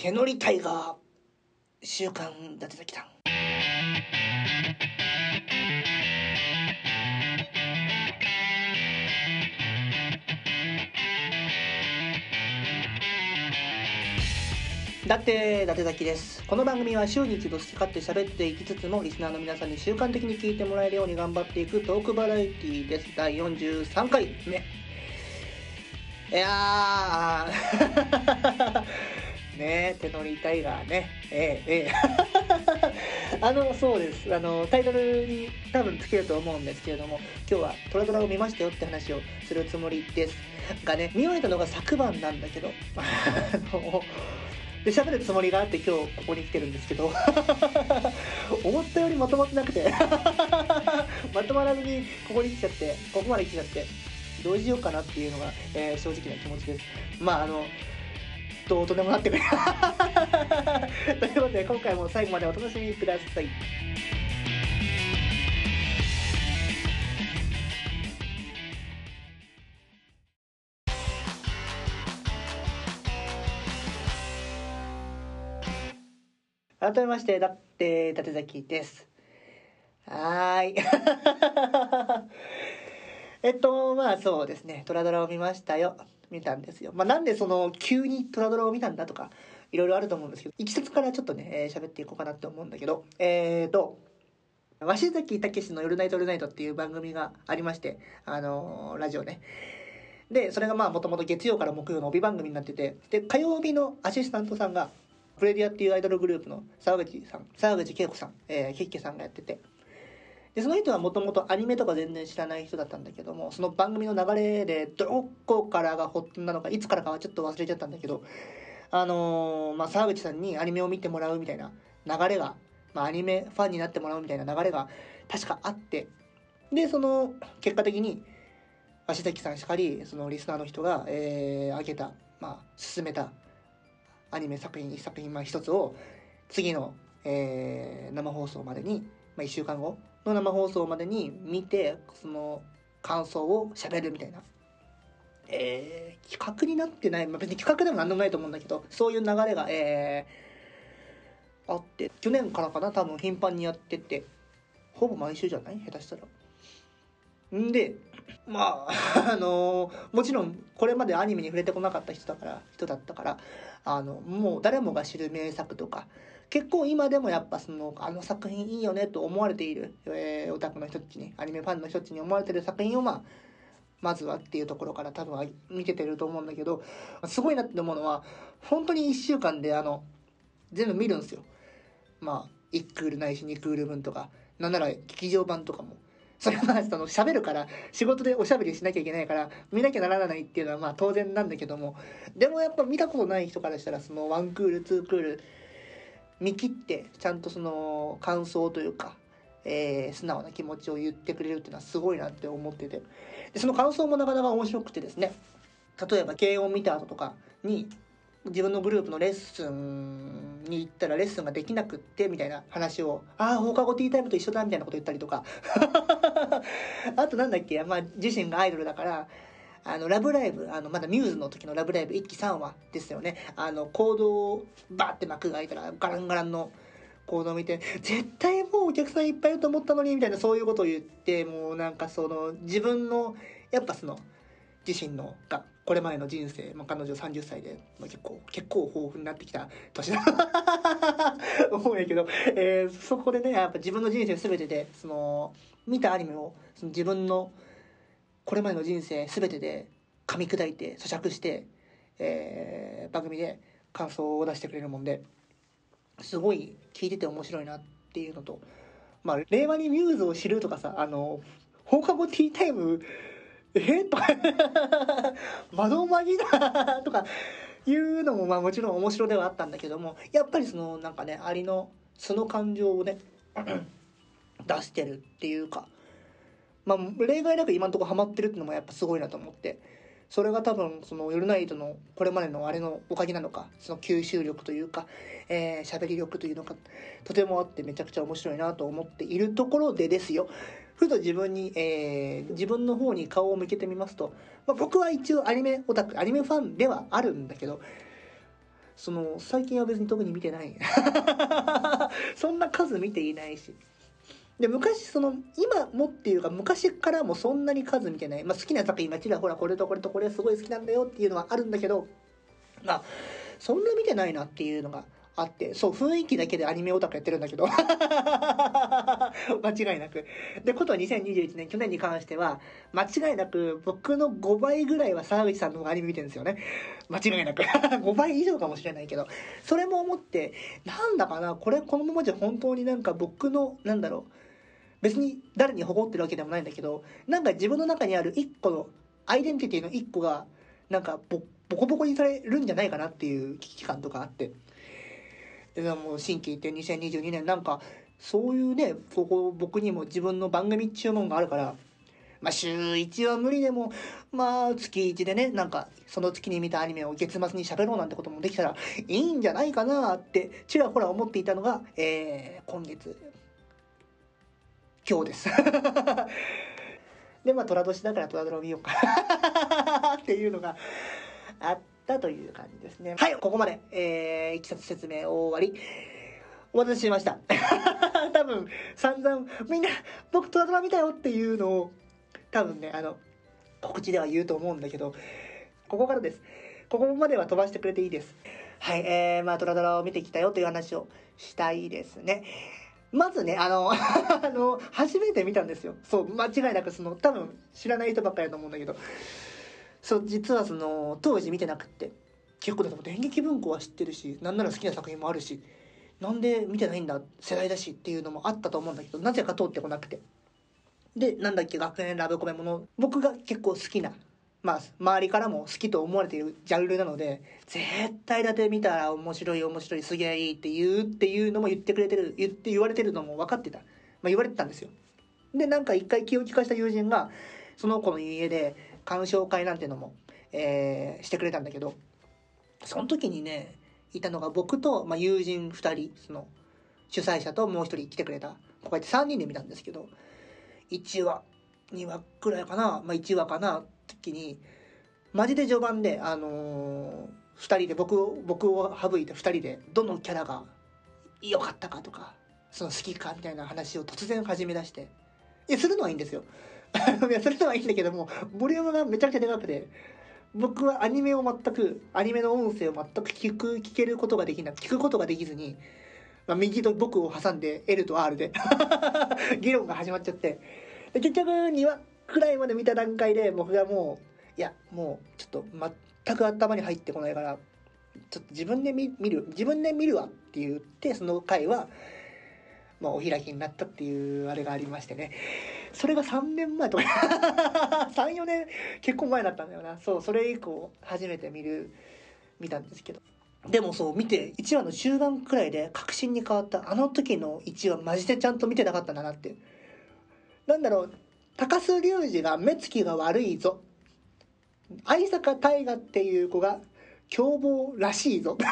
手乗りタイガー週刊伊達崎さんだって伊達崎です。この番組は週に一度好き勝手喋っていきつつもリスナーの皆さんに習慣的に聞いてもらえるように頑張っていくトークバラエティーです。第43回目。いやー。ね手乗りタイガーね。ええええ。あのそうです。あのタイトルに多分つけると思うんですけれども今日はトラドラを見ましたよって話をするつもりです。がね見終えたのが昨晩なんだけど あので喋るつもりがあって今日ここに来てるんですけど 思ったよりまとまってなくてまとまらずにここに来ちゃってここまで来ちゃってどうしようかなっていうのが、えー正直な気持ちです。まああのどうとでもなってくれ ということで今回も最後までお楽しみください。改めましてだって立崎です。はーい。えっとまあそうですね。トラドラを見ましたよ。見たんですよ。まあなんでその急にトラドラを見たんだとかいろいろあると思うんですけどいきさつからちょっとねえー喋、っていこうかなって思うんだけどえーと鷲崎武の「夜ナイト夜ナイト」っていう番組がありましてあのーラジオね。でそれがまあもともと月曜から木曜の帯番組になっててで火曜日のアシスタントさんがプレディアっていうアイドルグループの沢口さん沢口恵子さん、えー、キッケさんがやっててでその人はもともとアニメとか全然知らない人だったんだけどもその番組の流れでどこからが発端なのかいつからかはちょっと忘れちゃったんだけどあのーまあ、沢口さんにアニメを見てもらうみたいな流れが、まあ、アニメファンになってもらうみたいな流れが確かあってでその結果的に鷲崎さんしかりそのリスナーの人が、えー、挙げた、まあ、進めたアニメ作品一作品まあ一つを次の、えー生放送までに、まあ、1週間後の生放送までに見てその感想を喋るみたいな、えー企画になってない、まあ、別に企画でも何でもないと思うんだけどそういう流れが、えーあって。去年からかな多分頻繁にやってて。ほぼ毎週じゃない？下手したら。んでまあ あのもちろんこれまでアニメに触れてこなかった人だから人だったからあのもう誰もが知る名作とか結構今でもやっぱそのあの作品いいよねと思われている、えーオタクの人たちにアニメファンの人たちに思われてる作品をまあまずはっていうところから多分は見ててると思うんだけどすごいなって思うのは本当に1週間であの全部見るんですよ。まあ1クールないし2クール分とかなんなら劇場版とかも。それはその喋るから仕事でおしゃべりしなきゃいけないから見なきゃならないっていうのはまあ当然なんだけども。でもやっぱ見たことない人からしたらその1クール2クール見切ってちゃんとその感想というか、えー素直な気持ちを言ってくれるっていうのはすごいなって思ってて。でその感想もなかなか面白くてですね。例えば軽音見た後とかに自分のグループのレッスンに行ったらレッスンができなくってみたいな話を「ああ放課後ティータイムと一緒だ」みたいなこと言ったりとか。あとなんだっけ、まあ、自身がアイドルだから「あのラブライブ」あのまだミューズの時の「ラブライブ」1期3話ですよね。あの行動をバーって幕が開いたらガランガランの行動を見て絶対もうお客さんいっぱいいると思ったのにみたいなそういうことを言ってもうなんかその自分のやっぱその自身のがこれまでの人生、まあ、彼女30歳で、まあ、結構結構豊富になってきた年だ 思うんやけど、えーそこでねやっぱ自分の人生全てでその見たアニメをその自分のこれまでの人生全てで噛み砕いて咀嚼して、えー番組で感想を出してくれるもんですごい聞いてて面白いなっていうのと、まあ、令和にミューズを知るとかさあの放課後ティータイムえとか 窓マギだとかいうのもまあもちろん面白ではあったんだけどもやっぱりそのなんかねアリの素の感情をね 出してるっていうかまあ例外なく今のところハマってるってのもやっぱすごいなと思って。それが多分その「夜ナイト」のこれまでのあれのおかげなのかその吸収力というかえー喋、り力というのかとてもあってめちゃくちゃ面白いなと思っているところでですよ。ふと自分に、えー自分の方に顔を向けてみますと、まあ、僕は一応アニメオタクアニメファンではあるんだけどその最近は別に特に見てない。そんな数見ていないし。で昔その今もっていうか昔からもそんなに数見てない、まあ、好きな作品がちらほらこれとこれとこれすごい好きなんだよっていうのはあるんだけどまあそんな見てないなっていうのがあって、そう、雰囲気だけでアニメオタクやってるんだけど。間違いなく。で、ことは2021年、去年に関しては、間違いなく僕の5倍ぐらいは沢口さんの方がアニメ見てるんですよね。間違いなく。5倍以上かもしれないけど。それも思って、なんだかな、これこのままじゃ本当になんか僕の、なんだろう。別に誰に誇ってるわけでもないんだけど、なんか自分の中にある一個の、アイデンティティの一個が、なんかボボコボコにされるんじゃないかなっていう危機感とかあって。でもう新規一転2022年なんかそういうねここ僕にも自分の番組注文があるからまあ週1は無理でもまあ月1でねなんかその月に見たアニメを月末に喋ろうなんてこともできたらいいんじゃないかなってちらほら思っていたのが、えー、今月今日ですでまあ寅年だから寅ドラ見ようか っていうのがあったという感じですね。はい、ここまで、えー、いきさつ説明終わり。お待たせしました。多分、散々、みんな、僕トラドラ見たよっていうのを、多分ね、あの、告知では言うと思うんだけど、ここからです。ここまでは飛ばしてくれていいです。はい、えー、まあ、トラドラを見てきたよという話をしたいですね。まずね、あの、あの、初めて見たんですよ。そう、間違いなく、その、多分、知らない人ばっかりだと思うんだけど、そう実はその当時見てなくって。結構でも電撃文庫は知ってるしなんなら好きな作品もあるしなんで見てないんだ世代だしっていうのもあったと思うんだけどなぜか通ってこなくて。でなんだっけ学園ラブコメもの僕が結構好きなまあ周りからも好きと思われているジャンルなので絶対だって見たら面白い面白いすげえいいって言うっていうのも言ってくれてる言って言われてるのも分かってた、まあ、言われてたんですよでなんか一回気を利かした友人がその子の家で鑑賞会なんていうのも、えー、してくれたんだけど、その時にね、いたのが僕と、まあ、友人2人、その、主催者ともう1人来てくれた。こうやって3人で見たんですけど、1話、2話くらいかな、まあ、1話かな、時に、マジで序盤で、あのー、2人で僕を、僕を省いて2人で、どのキャラが良かったかとか、その好きかみたいな話を突然始め出して、いや、するのはいいんですよ。いやそれではいいんだけどもボリュームがめちゃくちゃでかくて僕はアニメを全くアニメの音声を全く聞く聞けることができなく聞くことができずに、まあ、右と僕を挟んで L と R で 議論が始まっちゃってで結局2話くらいまで見た段階で僕がもういやもうちょっと全く頭に入ってこないからちょっと自分で見る自分で見るわって言ってその回はまあ、お開きになったっていうあれがありましてね。それが3年前とか3、4年結構前だったんだよな。そう、それ以降初めて見る、見たんですけど。でもそう、見て、1話の終盤くらいで確信に変わった。あの時の1話マジでちゃんと見てなかったんだなって。なんだろう、高須隆二が目つきが悪いぞ。相坂大河っていう子が凶暴らしいぞ。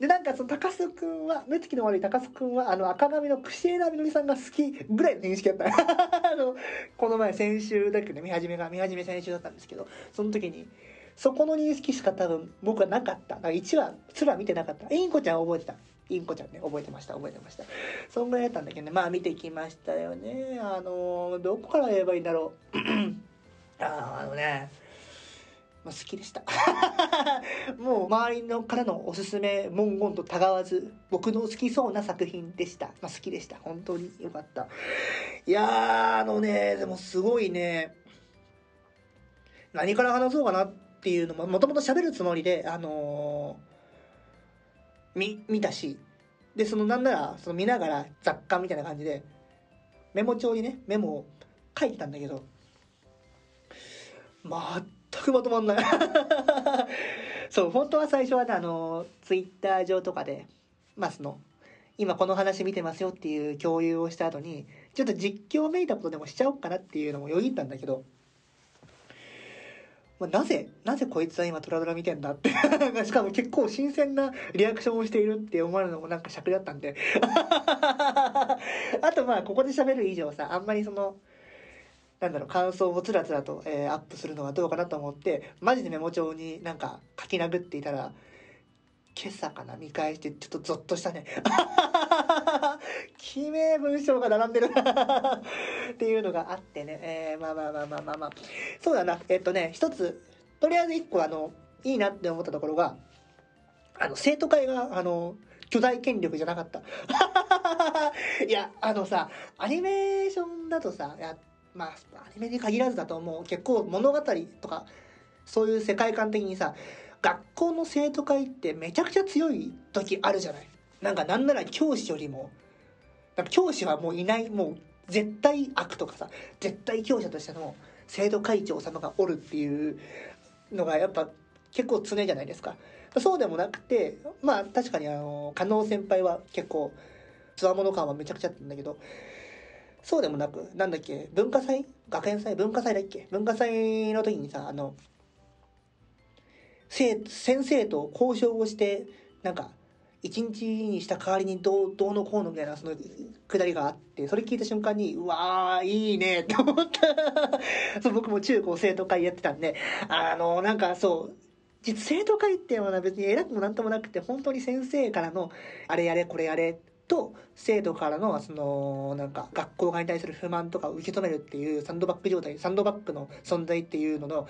で、なんかその高須くんは、目つきの悪い高須くんは、あの赤髪の串枝みのりさんが好きぐらいの認識だった。あの、この前先週だけどね、見始めが、見始め先週だったんですけど、その時に、そこの認識しか多分僕はなかった。だから1話すら見てなかった。インコちゃん覚えてた。インコちゃんね、覚えてました、覚えてました。そんぐらいだったんだけどね、まあ見てきましたよね。あの、どこから言えばいいんだろう。ああのね、ま、好きでした もう周りのからのおすすめ文言とたがわず僕の好きそうな作品でした、まあ、好きでした本当によかったいやーあのねでもすごいね何から話そうかなっていうのももともと喋るつもりであのー、見見たしでそのなんならその見ながら雑貨みたいな感じでメモ帳にねメモを書いてたんだけど全くまとまんない。そう本当は最初はねあのツイッター上とかでまあその今この話見てますよっていう共有をした後にちょっと実況めいたことでもしちゃおうかなっていうのもよぎったんだけど、まあ、なぜなぜこいつは今トラドラ見てんだって しかも結構新鮮なリアクションをしているって思われるのもなんか尺だったんで あとまあここで喋る以上さあんまりそのなんだろう、感想をつらつらと、えー、アップするのはどうかなと思って、マジでメモ帳になんか書き殴っていたら、今朝かな見返してちょっとゾッとしたね。記名文章が並んでる っていうのがあってね。えー、まあまあまあまあまあまあ。そうだな。えっとね、一つ、とりあえず一個あの、いいなって思ったところが、あの、生徒会が、あの、巨大権力じゃなかった。いや、あのさ、アニメーションだとさ、やまあ、アニメに限らずだと思う。結構物語とか、そういう世界観的にさ、学校の生徒会ってめちゃくちゃ強い時あるじゃない。なんかなんなら教師よりも、教師はもういない、もう絶対悪とかさ、絶対強者としての生徒会長様がおるっていうのがやっぱ結構常じゃないですか。そうでもなくて、まあ確かにあの、加納先輩は結構、つわもの感はめちゃくちゃあったんだけど、そうでもなく、なんだっけ、文化祭？学園祭？文化祭だっけ？文化祭の時にさ、あの、先生と交渉をして、なんか、一日にした代わりにどう、どうのこうのみたいな、その、くだりがあって、それ聞いた瞬間に、うわー、いいね って思った。そう、僕も中高生徒会やってたんで、あの、なんかそう、実生徒会っていうのは別に偉くもなんともなくて、本当に先生からの、あれやれ、これやれ、と、生徒からの、その、なんか、学校側に対する不満とかを受け止めるっていうサンドバッグ状態、サンドバッグの存在っていうのの、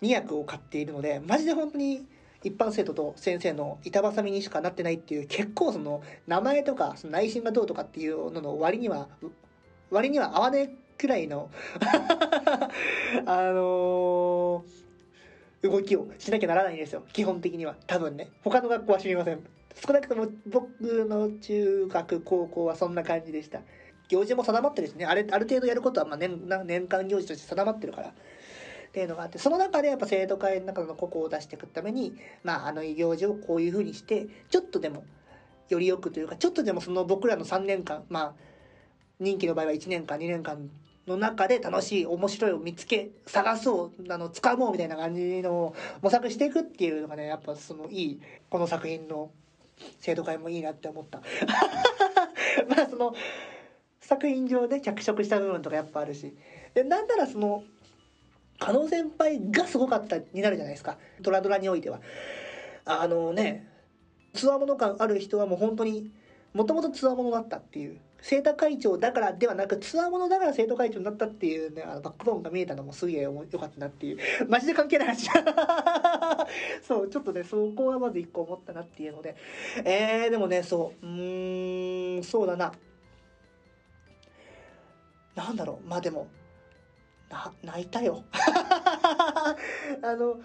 2役を買っているので、マジで本当に一般生徒と先生の板挟みにしかなってないっていう、結構その、名前とか、その内心がどうとかっていうのの割には、割には合わねえくらいの あのー動きをしなきゃならないんですよ。基本的には。多分ね。他の学校は知りません。少なくとも僕の中学、高校はそんな感じでした。行事も定まってるしね。あれ、ある程度やることはまあ年年間行事として定まってるから。っていうのがあって、その中でやっぱ生徒会の中の個々を出していくために、まああの異行事をこういう風にして、ちょっとでもよりよくというか、ちょっとでもその僕らの3年間、まあ、任期の場合は1年間、2年間の中で楽しい、面白いを見つけ、探そう、あの、掴もうみたいな感じの模索していくっていうのがね、やっぱそのいい、この作品の生徒会もいいなって思った。まあその、作品上で脚色した部分とかやっぱあるし。で、なんならその、加納先輩がすごかったになるじゃないですか。ドラドラにおいては。あのね、つわもの感ある人はもう本当に、もともとつわものだったっていう。生徒会長だからではなく、つわものだから生徒会長になったっていうね、あのバックボーンが見えたのもすげえ良かったなっていう。マジで関係ない話。そう、ちょっとね、そこはまず一個思ったなっていうので。えー、でもね、そう、うーん、そうだな。なんだろう、まあでも、な、泣いたよ。あの、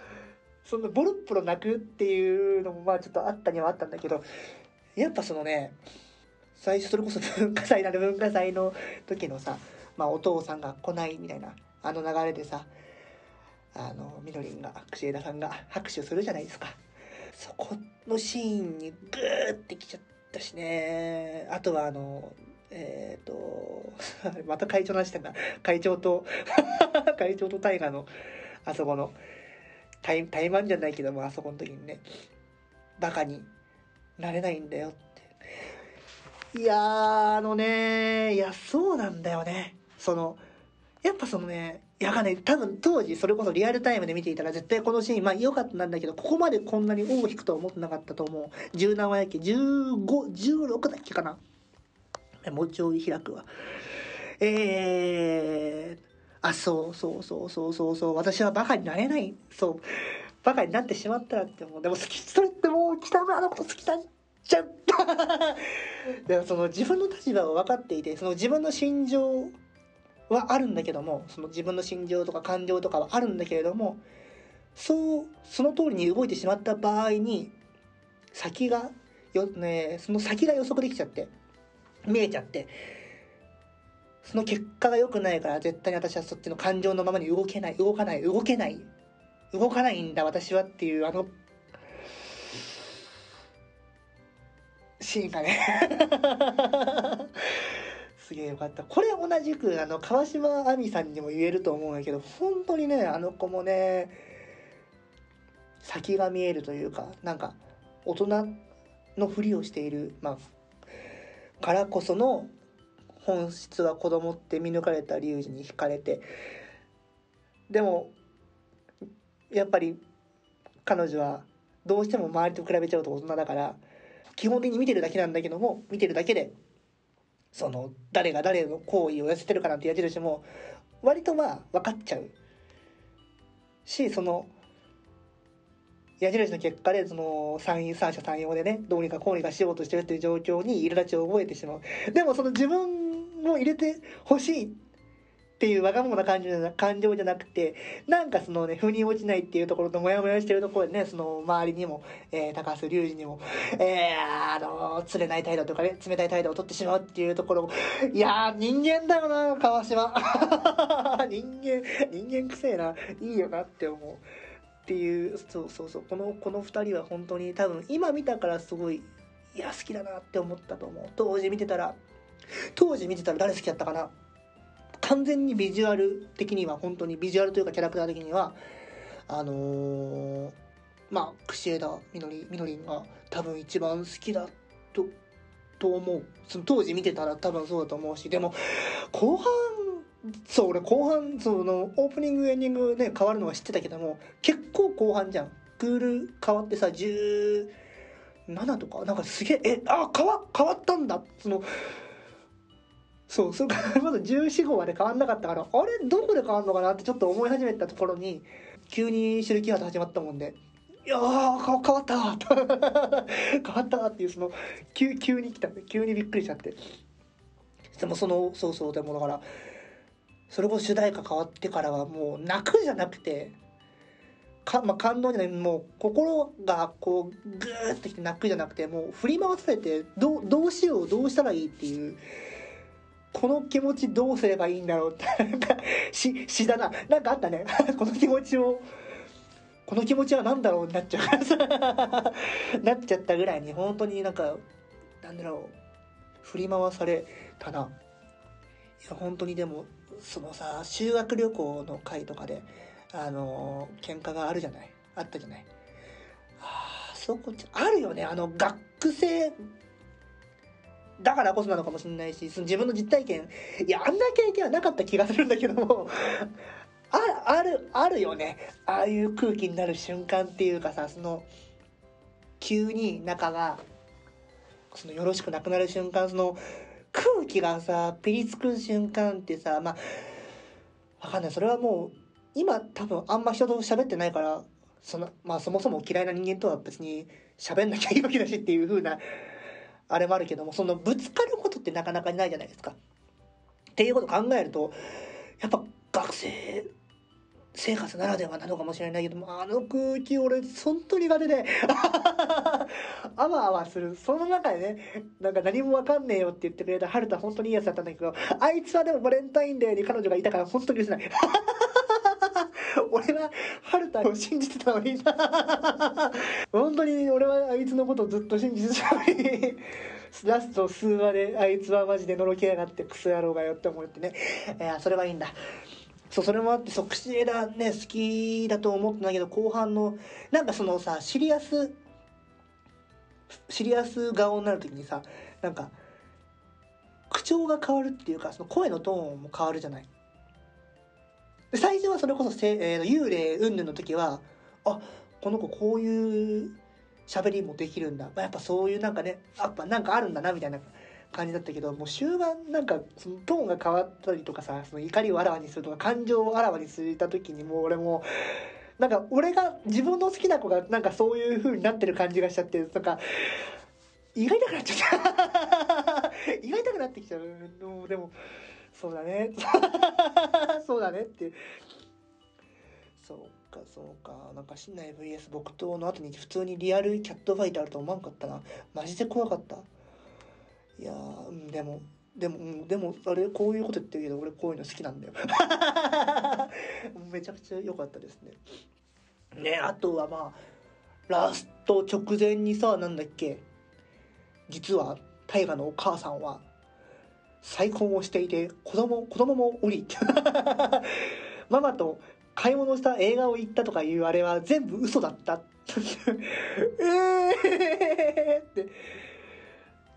そのボロッポロ泣くっていうのもまあちょっとあったにはあったんだけど、やっぱそのね、最初それこそ 文化祭なる文化祭の時のさ、まあお父さんが来ないみたいな、あの流れでさ、あの、みのりんが、串枝さんが拍手するじゃないですか。そこのシーンにグーってきちゃったしね。あとはあの、えっ、ー、と、また会長の話したんだ。会長と 会長と大河の、あそこの、対、対マンじゃないけども、あそこの時にね、バカになれないんだよって。いやー、あのねいや、そうなんだよね。その、やっぱそのね、いやがね、多分当時それこそリアルタイムで見ていたら絶対このシーン、まあ良かったんだけど、ここまでこんなに大きくとは思ってなかったと思う。17話やっけ ?15、16だっけかな？もうちょい開くわ。えー、あ、そうそうそうそうそうそう、私はバカになれない。そう。バカになってしまったらって思う。でも好き、それってもう北村のこと好きなんちゃった でもその自分の立場を分かっていて、その自分の心情はあるんだけども、その自分の心情とか感情とかはあるんだけれども、そう、その通りに動いてしまった場合に、先が、よ、ね、その先が予測できちゃって、見えちゃって、その結果が良くないから絶対に私はそっちの感情のままに動けない、動かない、動けない、動かないんだ私はっていうあの、シーンがね。すげえよかった。これ同じく、あの、川島亜美さんにも言えると思うんやけど、本当にね、あの子もね、先が見えるというか、なんか、大人のふりをしている、まあ、からこその本質は子供って見抜かれた龍二に惹かれてでもやっぱり彼女はどうしても周りと比べちゃうと大人だから基本的に見てるだけなんだけども見てるだけでその誰が誰の行為を寄せてるかなんて矢印も割とまあ分かっちゃう。しその矢印の結果でその三三者三様でねどうにかこうにかしようとしてるっていう状況に苛立ちを覚えてしまう。でもその自分も入れてほしいっていうわがままな感情じゃな感情じゃなくてなんかそのね腑に落ちないっていうところとモヤモヤしてるところでねその周りにも、えー、高橋隆二にも、えー、あの釣れない態度とかね冷たい態度を取ってしまうっていうところいやー人間だよな川島。人間人間くせえないいよなって思う。っていうそうそうそうこのこの2人は本当に多分今見たからすごいいや好きだなって思ったと思う。当時見てたら当時見てたら誰好きだったかな。完全にビジュアル的には本当にビジュアルというかキャラクター的にはあのー、まあ串枝みのりみのりんが多分一番好きだとと思う。その当時見てたら多分そうだと思うしでも後半そう俺後半そのオープニングエンディングね変わるのは知ってたけども結構後半じゃん。クール変わってさ17とかなんかすげええあ変わ変わったんだ。そのそうそれから まだ14号まで変わんなかったからあれどこで変わんのかなってちょっと思い始めたところに急にシルキーハート始まったもんでいやー変わった 変わったっていうその急急に来たんで急にびっくりしちゃって。でもそのそうそうでもだからそれこそ主題歌変わってからはもう泣くじゃなくてか、まあ、感動じゃないもう心がこうグーッときて泣くじゃなくてもう振り回されてどどうしようどうしたらいいっていうこの気持ちどうすればいいんだろうってなんか し詩だな。なんかあったね。この気持ちをこの気持ちは何だろうになっちゃう。なっちゃったぐらいに本当になんかなんだろう。振り回されたな。いや本当にでもそのさ修学旅行の会とかであの喧嘩があるじゃない？あったじゃない？あそこあるよね。あの学生だからこそなのかもしれないしその自分の実体験。いやあんな経験はなかった気がするんだけども。あ あるあるよね。ああいう空気になる瞬間っていうかさその急に仲がそのよろしくなくなる瞬間その空気がさピリつく瞬間ってさまあわかんないそれはもう今多分あんま人と喋ってないからそのまあそもそも嫌いな人間とは別に喋んなきゃいいわけだしっていう風なあれもあるけどもそのぶつかることってなかなかないじゃないですか。っていうことを考えるとやっぱ学生生活ならではなのかもしれないけどあの空気俺本当に苦手で。あわあわする。その中でねなんか何もわかんねえよって言ってくれた春田本当にいいやつだったんだけどあいつはでもバレンタインデーに彼女がいたから本当に許せない。俺は春田を信じてたのにな。本当に俺はあいつのことをずっと信じてたのに。ラスト数話であいつはマジでのろけやがってクソ野郎がよって思ってね。いやそれはいいんだ。そうそれもあって即死枝ね好きだと思ってたけど後半のなんかそのさシリアスシリアス顔になる時にさなんか口調が変わるっていうかその声のトーンも変わるじゃない。最初はそれこそせ、えー、幽霊云々の時はあこの子こういう喋りもできるんだ、まあ、やっぱそういうなんかねやっぱなんかあるんだなみたいな。感じだったけどもう終盤なんかそのトーンが変わったりとかさその怒りをあらわにするとか感情をあらわにするた時にもう俺もなんか俺が自分の好きな子がなんかそういう風になってる感じがしちゃってなんか意外たくなっちゃった。意外たくなってきちゃう。でもそうだね。そうだねって。そうかそうか。なんか新内 VS 木刀の後に普通にリアルキャットファイトあると思わんかったな。マジで怖かった。いやでもでも、でも、あれ、こういうこと言ってるけど、俺こういうの好きなんだよ。めちゃくちゃ良かったですね。ね、あとはまあ、ラスト直前にさ、なんだっけ、実は、大河のお母さんは、再婚をしていて、子供、子供もおり。ママと買い物した映画を行ったとかいうあれは全部嘘だった。えーって。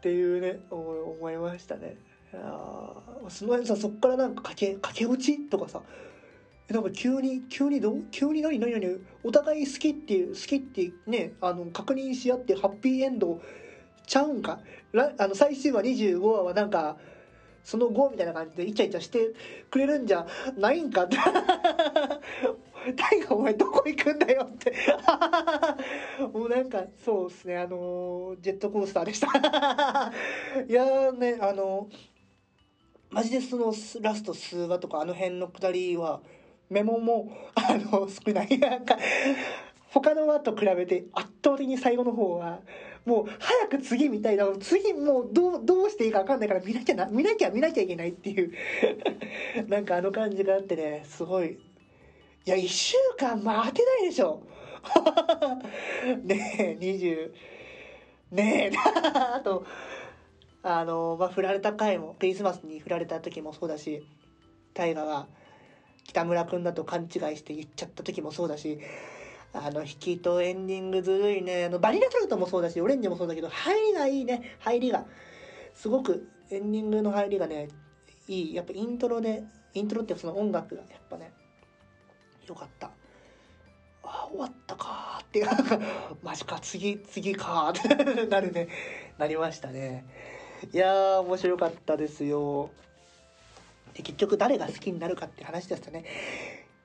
っていうね思いましたね。あその辺さそっからなんか駆け駆け落ちとかさなんか急に急にどう？急に何？何？何？お互い好きっていう好きってねあの確認し合ってハッピーエンドちゃうんか？あの最終話25話はなんかその後みたいな感じでイチャイチャしてくれるんじゃないんかって。大河お前どこ行くんだよって。もうなんかそうですね。あのジェットコースターでした。いやねあのマジでそのラスト数話とかあの辺のくだりはメモもあの少ない。なんか他の輪と比べて圧倒的に最後の方はもう早く次見たいな。次もうどうどうしていいか分かんないから見なきゃな見なきゃ見なきゃいけないっていう。なんかあの感じがあってねすごい。いや1週間待てないでしょ。ねえ20ねえ あとあのまあ振られた回もクリスマスに振られた時もそうだし大河が北村君だと勘違いして言っちゃった時もそうだしあの引きとエンディングずるいね。あのバニラソルトもそうだしオレンジもそうだけど入りがいいね。入りが。すごくエンディングの入りがねいい。やっぱイントロでイントロってその音楽がやっぱねよかった。あ終わったかーって マジか。次次かーって なるね。なりましたね。いやー面白かったですよ。で結局誰が好きになるかって話でしたね。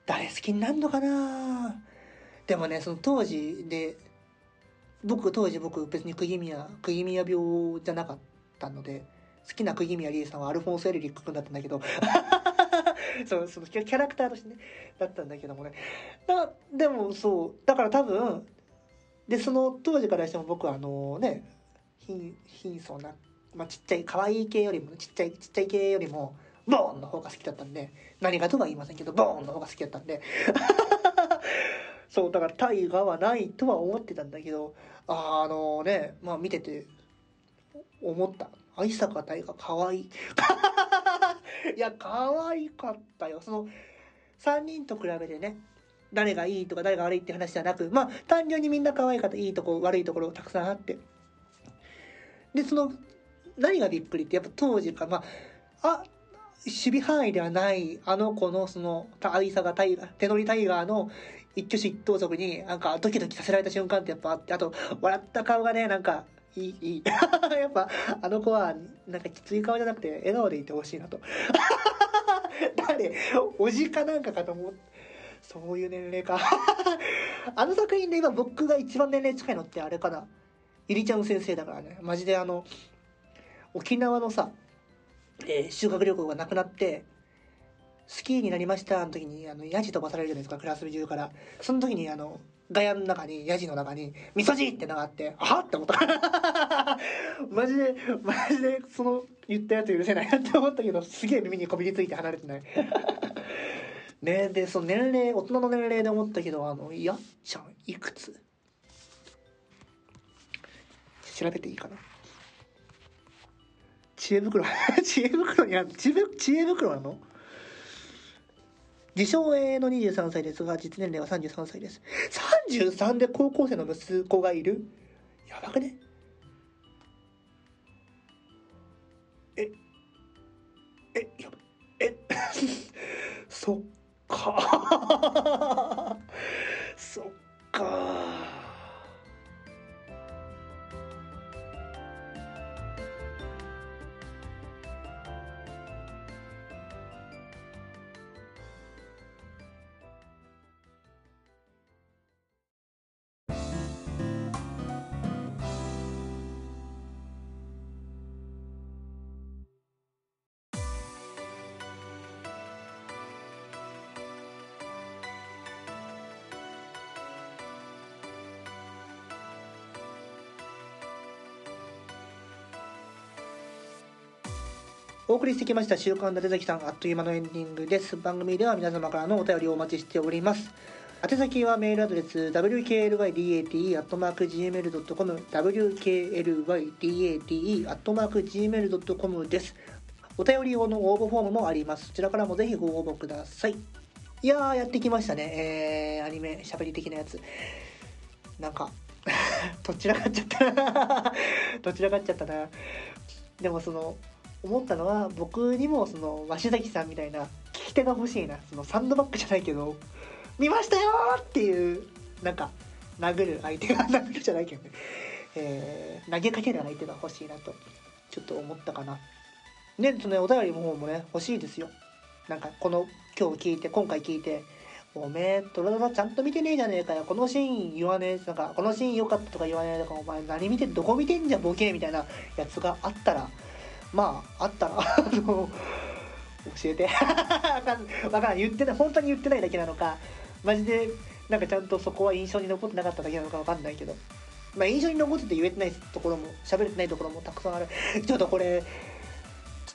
誰好きになるのかなでもねその当時で僕当時僕別に釘宮釘宮病じゃなかったので好きな釘宮理恵さんはアルフォンス・エルリック君だったんだけど そうそのキャラクターとしてねだったんだけどもね。だでもそうだから多分でその当時からしても僕はあのね貧貧相な、まあ、ちっちゃい可愛い系よりもちっちゃいちっちゃい系よりもボーンの方が好きだったんで何がとは言いませんけどボーンの方が好きだったんで。そうだから大河はないとは思ってたんだけどああのねまあ見てて思った。愛坂大河かわい。い いや可愛かったよ。その3人と比べてね誰がいいとか誰が悪いって話じゃなくまあ単純にみんな可愛かったいいとこ悪いところたくさんあって。でその何がびっくりってやっぱ当時かまああ守備範囲ではないあの子のその愛さがタイガー手乗りタイガーの一挙手一投足になんかドキドキさせられた瞬間ってやっぱあってあと笑った顔がねなんかいいいい やっぱあの子はなんかきつい顔じゃなくて笑顔でいてほしいなと。誰？おじかなんかかと思ってそういう年齢か。あの作品で今僕が一番年齢近いのってあれかな？ゆりちゃん先生だからね。マジであの沖縄のさ、えー、修学旅行がなくなってスキーになりましたの時にあのヤジ飛ばされるじゃないですかクラス中からその時にあのガヤの中にヤジの中に「みそじ!」ってのがあって「あっ!」って思った マジでマジでその言ったやつ許せないなって思ったけどすげえ耳にこびりついて離れてない ねでその年齢大人の年齢で思ったけどあのやっちゃんいくつ？調べていいかな 知恵袋。知恵袋にある知恵袋なの？自称 A の23歳ですが、実年齢は33歳です。33で高校生の息子がいる？やばくね？え、え、やば、え、そっか そっかお送りしてきました週刊伊達崎さんあっという間のエンディングです。番組では皆様からのお便りをお待ちしております。宛先はメールアドレス wklydate.gmail.com wklydate.gmail.com です。お便り用の応募フォームもあります。そちらからもぜひご応募ください。いやーやってきましたね。えー、アニメしゃべり的なやつ。なんか どちらかっちゃったな。どちらかっちゃったな。でもその思ったのは僕にもその鷲崎さんみたいな聞き手が欲しいなそのサンドバッグじゃないけど「見ましたよ!」っていうなんか殴る相手が殴るじゃないけどね、えー投げかける相手が欲しいなとちょっと思ったかな。ねそのお便りの方もね欲しいですよ。なんかこの今日聞いて今回聞いておめえトラドラちゃんと見てねえじゃねえかよこのシーン言わねえなんかこのシーン良かったとか言わねえとかお前何見てどこ見てんじゃんボケみたいなやつがあったらまああったらあの教えて。わかんわからん言ってない本当に言ってないだけなのかマジでなんかちゃんとそこは印象に残ってなかっただけなのかわかんないけど。まあ印象に残ってて言えてないところも喋れてないところもたくさんある。ちょっとこれ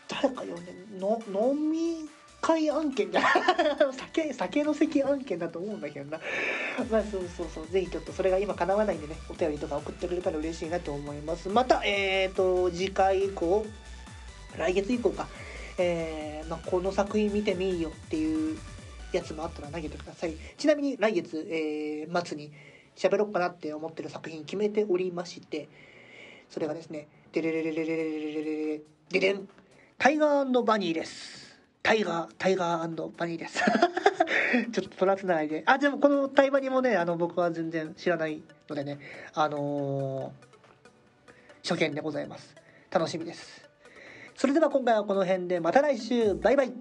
誰か呼んでの飲み会案件じゃ 酒酒の席案件だと思うんだけどな。まあそうそうそう。ぜひちょっとそれが今叶わないんでねお便りとか送ってくれたら嬉しいなと思います。またえっ、ー、と次回以降来月以降か。えーまあ、この作品見てみいよっていうやつもあったら投げてください。ちなみに来月、えー末に喋ろうかなって思ってる作品決めておりましてそれがですねデレレレレレレレレレレデデンタイガーバニーですタイガータイガーバニーですちょっと取らせないであでもこのタイバニもねあの僕は全然知らないのでねあのー初見でございます楽しみですそれでは今回はこの辺でまた来週。バイバイ。